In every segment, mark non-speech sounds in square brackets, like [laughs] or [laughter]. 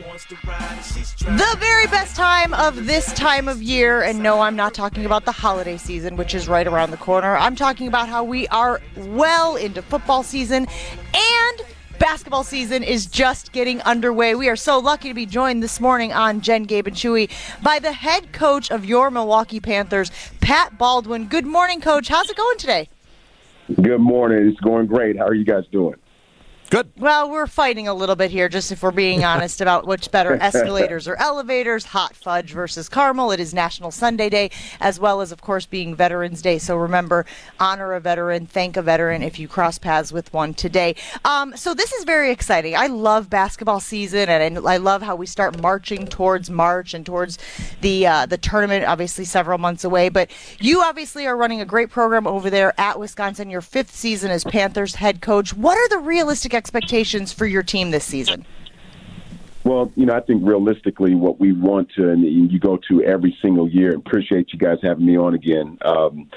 The very best time of this time of year, and no, I'm not talking about the holiday season, which is right around the corner. I'm talking about how we are well into football season and basketball season is just getting underway. We are so lucky to be joined this morning on Jen, Gabe, and Chewy by the head coach of your Milwaukee Panthers, Pat Baldwin. Good morning, coach. How's it going today? Good morning. It's going great. How are you guys doing? Good. Well, we're fighting a little bit here, just if we're being [laughs] honest about which better escalators or elevators, hot fudge versus caramel. It is National Sundae Day, as well as, of course, being Veterans Day. So remember, honor a veteran, thank a veteran if you cross paths with one today. Um, so this is very exciting. I love basketball season, and I love how we start marching towards March and towards the uh, the tournament. Obviously, several months away, but you obviously are running a great program over there at Wisconsin. Your fifth season as Panthers head coach. What are the realistic expectations for your team this season? Well, you know, I think realistically, what we want to, and you go to every single year. Appreciate you guys having me on again. Um,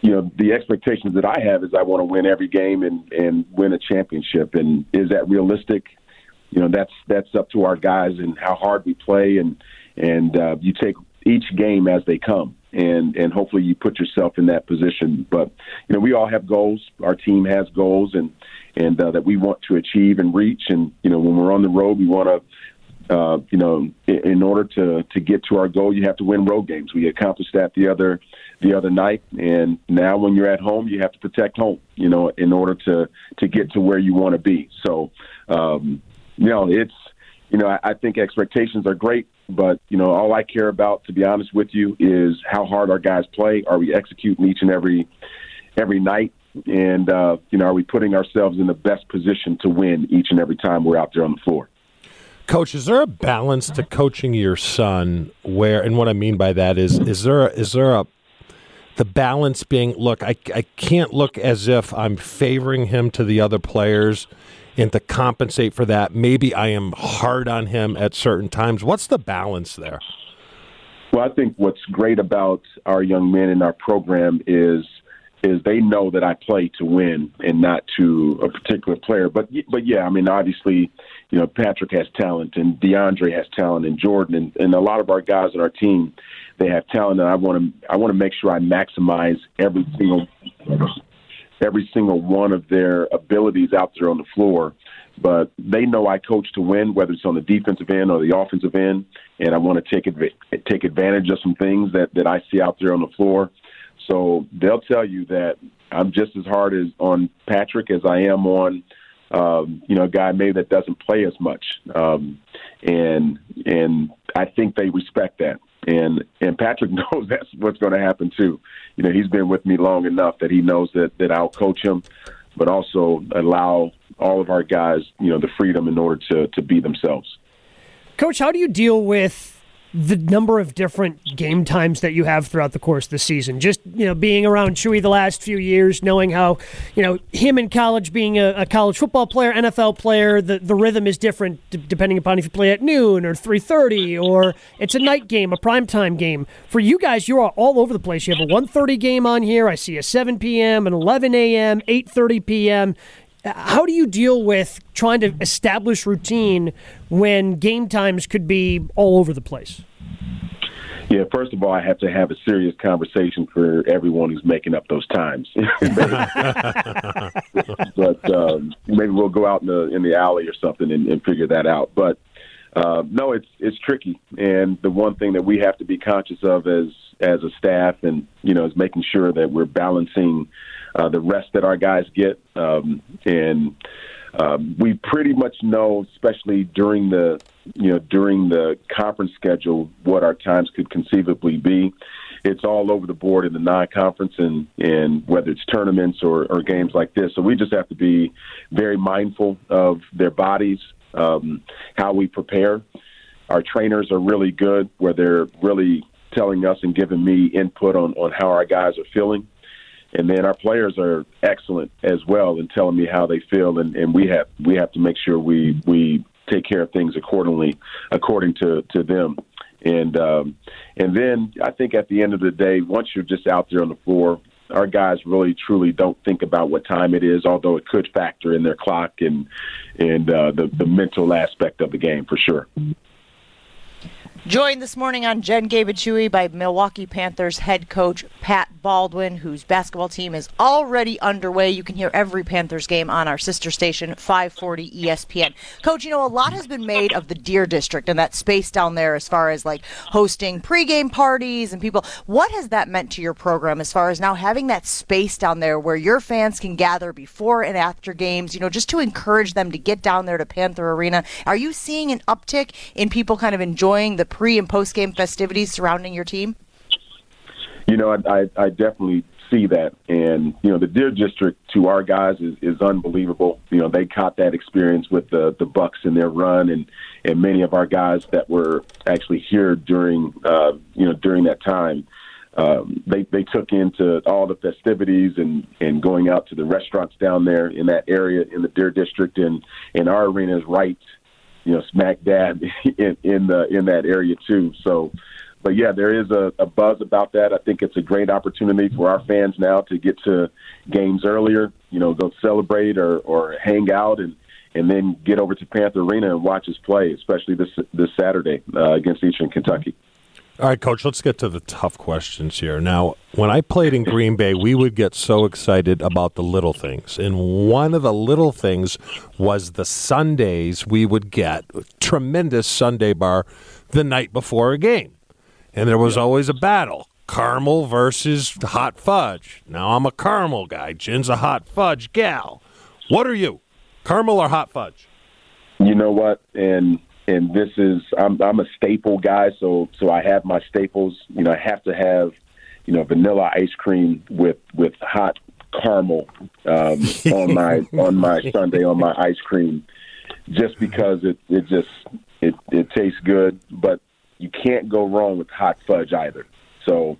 you know, the expectations that I have is I want to win every game and and win a championship. And is that realistic? You know, that's that's up to our guys and how hard we play, and and uh, you take each game as they come and and hopefully you put yourself in that position. But you know, we all have goals. Our team has goals, and and uh, that we want to achieve and reach. And you know, when we're on the road, we want to. Uh, you know, in, in order to to get to our goal, you have to win road games. We accomplished that the other the other night, and now when you're at home, you have to protect home. You know, in order to to get to where you want to be. So, um, you know, it's you know, I, I think expectations are great, but you know, all I care about, to be honest with you, is how hard our guys play. Are we executing each and every every night? And uh, you know, are we putting ourselves in the best position to win each and every time we're out there on the floor? Coach, is there a balance to coaching your son? Where, and what I mean by that is, is there a, is there a the balance being look? I I can't look as if I'm favoring him to the other players and to compensate for that, maybe I am hard on him at certain times. What's the balance there? Well, I think what's great about our young men in our program is is they know that I play to win and not to a particular player. But but yeah, I mean obviously, you know Patrick has talent and DeAndre has talent and Jordan and, and a lot of our guys on our team they have talent and I want to I want to make sure I maximize every single every single one of their abilities out there on the floor. But they know I coach to win, whether it's on the defensive end or the offensive end, and I want to take adv- take advantage of some things that that I see out there on the floor. So they'll tell you that I'm just as hard as on Patrick as I am on, um, you know, a guy maybe that doesn't play as much, um, and and I think they respect that and and Patrick [laughs] knows that's what's going to happen too. You know, he's been with me long enough that he knows that that I'll coach him, but also allow all of our guys, you know, the freedom in order to to be themselves. Coach, how do you deal with the number of different game times that you have throughout the course of the season. Just you know, being around Chewy the last few years, knowing how you know him in college, being a, a college football player, NFL player, the the rhythm is different d- depending upon if you play at noon or three thirty or it's a night game, a primetime game. For you guys, you are all over the place. You have a one thirty game on here. I see a seven p.m., an eleven a.m., eight thirty p.m. How do you deal with trying to establish routine when game times could be all over the place? Yeah, first of all, I have to have a serious conversation for everyone who's making up those times. [laughs] but um, maybe we'll go out in the in the alley or something and, and figure that out. But uh, no, it's it's tricky, and the one thing that we have to be conscious of as as a staff, and you know, is making sure that we're balancing uh, the rest that our guys get, um, and um, we pretty much know, especially during the you know during the conference schedule, what our times could conceivably be. It's all over the board in the non-conference, and and whether it's tournaments or, or games like this. So we just have to be very mindful of their bodies, um, how we prepare. Our trainers are really good, where they're really telling us and giving me input on on how our guys are feeling and then our players are excellent as well in telling me how they feel, and, and we have we have to make sure we we take care of things accordingly according to to them. And um, and then I think at the end of the day, once you're just out there on the floor, our guys really truly don't think about what time it is, although it could factor in their clock and and uh, the the mental aspect of the game for sure. Joined this morning on Jen Gabe Chewy by Milwaukee Panthers head coach Pat Baldwin, whose basketball team is already underway. You can hear every Panthers game on our sister station, 540 ESPN. Coach, you know, a lot has been made of the Deer District and that space down there as far as like hosting pregame parties and people. What has that meant to your program as far as now having that space down there where your fans can gather before and after games, you know, just to encourage them to get down there to Panther Arena? Are you seeing an uptick in people kind of enjoying the pre and post game festivities surrounding your team? You know, I, I, I definitely see that, and you know, the Deer District to our guys is, is unbelievable. You know, they caught that experience with the the Bucks in their run, and and many of our guys that were actually here during uh, you know during that time. Um, they they took into all the festivities and and going out to the restaurants down there in that area in the Deer District and and our arena is right you know smack dab [laughs] in in the in that area too. So, but yeah, there is a, a buzz about that. I think it's a great opportunity for our fans now to get to games earlier. You know, go celebrate or or hang out and and then get over to Panther Arena and watch us play, especially this this Saturday uh, against Eastern Kentucky. All right, coach, let's get to the tough questions here. Now, when I played in Green Bay, we would get so excited about the little things. And one of the little things was the Sundays we would get tremendous sundae bar the night before a game. And there was always a battle. Caramel versus hot fudge. Now I'm a caramel guy. Jen's a hot fudge gal. What are you? Caramel or hot fudge? You know what? And and this is I'm I'm a staple guy, so so I have my staples. You know, I have to have you know vanilla ice cream with with hot caramel um, on my [laughs] on my sundae on my ice cream, just because it it just it it tastes good. But you can't go wrong with hot fudge either. So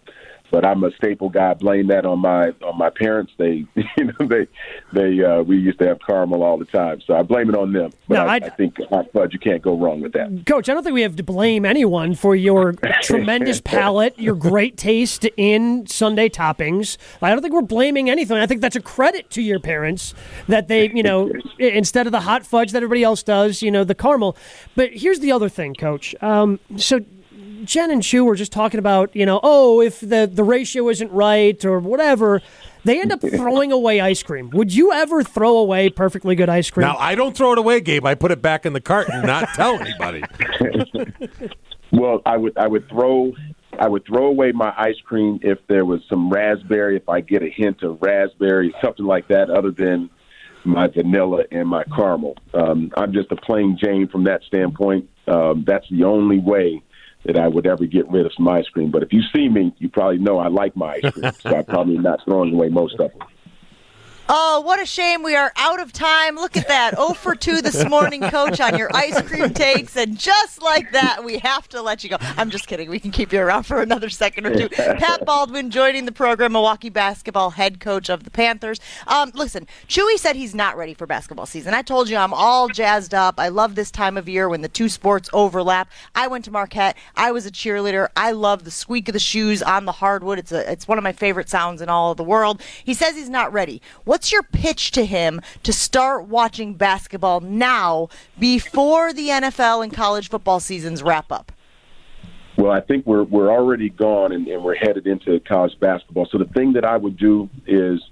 but I'm a staple guy. Blame that on my on my parents. They [laughs] you know they they uh, we used to have caramel all the time, so I blame it on them. But No, I, I'd- think hot fudge you can't go wrong with that. Coach, I don't think we have to blame anyone for your [laughs] tremendous palate, your great taste in sundae toppings. I don't think we're blaming anything. I think that's a credit to your parents that they, you know, [laughs] instead of the hot fudge that everybody else does, you know, the caramel. But here's the other thing, Coach. Um, so Jen and Chewy were just talking about, you know, oh, if the, the ratio isn't right or whatever, they end up [laughs] throwing away ice cream. Would you ever throw away perfectly good ice cream? Now, I don't throw it away, Gabe. I put it back in the cart and not tell anybody. [laughs] Well, I would I would throw I would throw away my ice cream if there was some raspberry, if I get a hint of raspberry, something like that, other than my vanilla and my caramel. Um, I'm just a plain Jane from that standpoint. Um, that's the only way that I would ever get rid of some ice cream. But if you see me, you probably know I like my ice cream, [laughs] so I'm probably not throwing away most of them. Oh, what a shame. We are out of time. Look at that. 0 for 2 this morning, coach, on your ice cream takes. And just like that, we have to let you go. I'm just kidding. We can keep you around for another second or two. Pat Baldwin joining the program, Milwaukee basketball head coach of the Panthers. Um, listen, Chewy said he's not ready for basketball season. I told you I'm all jazzed up. I love this time of year when the two sports overlap. I went to Marquette. I was a cheerleader. I love the squeak of the shoes on the hardwood. It's a, it's one of my favorite sounds in all of the world. He says he's not ready. What's your pitch to him to start watching basketball now before the NFL and college football seasons wrap up? Well, I think we're we're already gone and, and we're headed into college basketball. So the thing that I would do is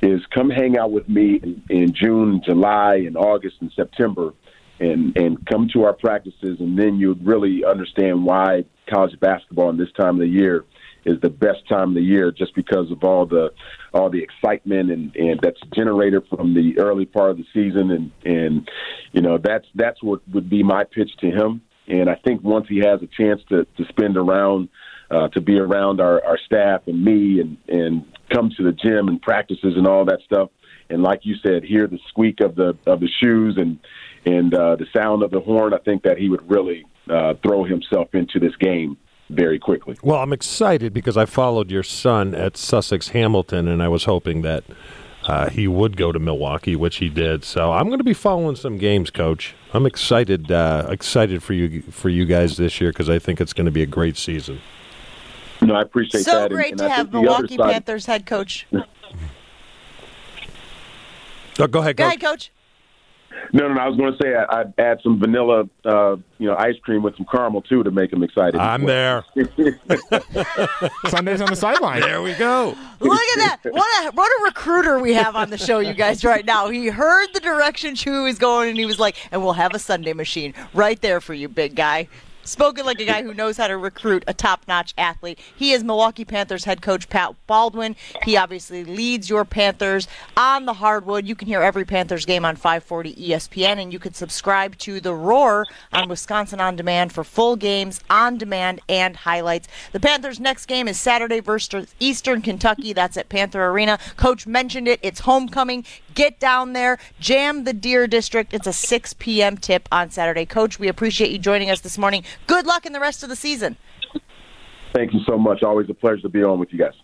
is come hang out with me in, in June, July, and August and September, and and come to our practices, and then you'd really understand why college basketball in this time of the year is the best time of the year, just because of all the all the excitement and and that's generated from the early part of the season, and and you know that's that's what would be my pitch to him. And I think once he has a chance to to spend around, uh, to be around our, our staff and me, and and come to the gym and practices and all that stuff, and like you said, hear the squeak of the of the shoes and and uh, the sound of the horn, I think that he would really uh, throw himself into this game very quickly. Well, I'm excited because I followed your son at Sussex Hamilton, and I was hoping that uh, he would go to Milwaukee, which he did. So I'm going to be following some games, Coach. I'm excited, uh, excited for you for you guys this year because I think it's going to be a great season. No, I appreciate so that. So great and, to and I have think the other Milwaukee side- Panthers head coach. Oh, go ahead, Coach. Go ahead, coach. No, no, no. I was going to say I, I'd add some vanilla, uh, you know, ice cream with some caramel too to make them excited. I'm there. [laughs] Sundaes on the sideline. There we go. Look at that! What a what a recruiter we have on the show, you guys, right now. He heard the direction Chewy was going, and he was like, "And we'll have a sundae machine right there for you, big guy." Spoken like a guy who knows how to recruit a top-notch athlete. He is Milwaukee Panthers head coach Pat Baldwin. He obviously leads your Panthers on the hardwood. You can hear every Panthers game on 540 ESPN, and you can subscribe to The Roar on Wisconsin On Demand for full games, on demand, and highlights. The Panthers' next game is Saturday versus Eastern Kentucky. That's at Panther Arena. Coach mentioned it. It's homecoming. Get down there, jam the Deer District. It's a 6 p.m. tip on Saturday. Coach, we appreciate you joining us this morning. Good luck in the rest of the season. Thank you so much. Always a pleasure to be on with you guys.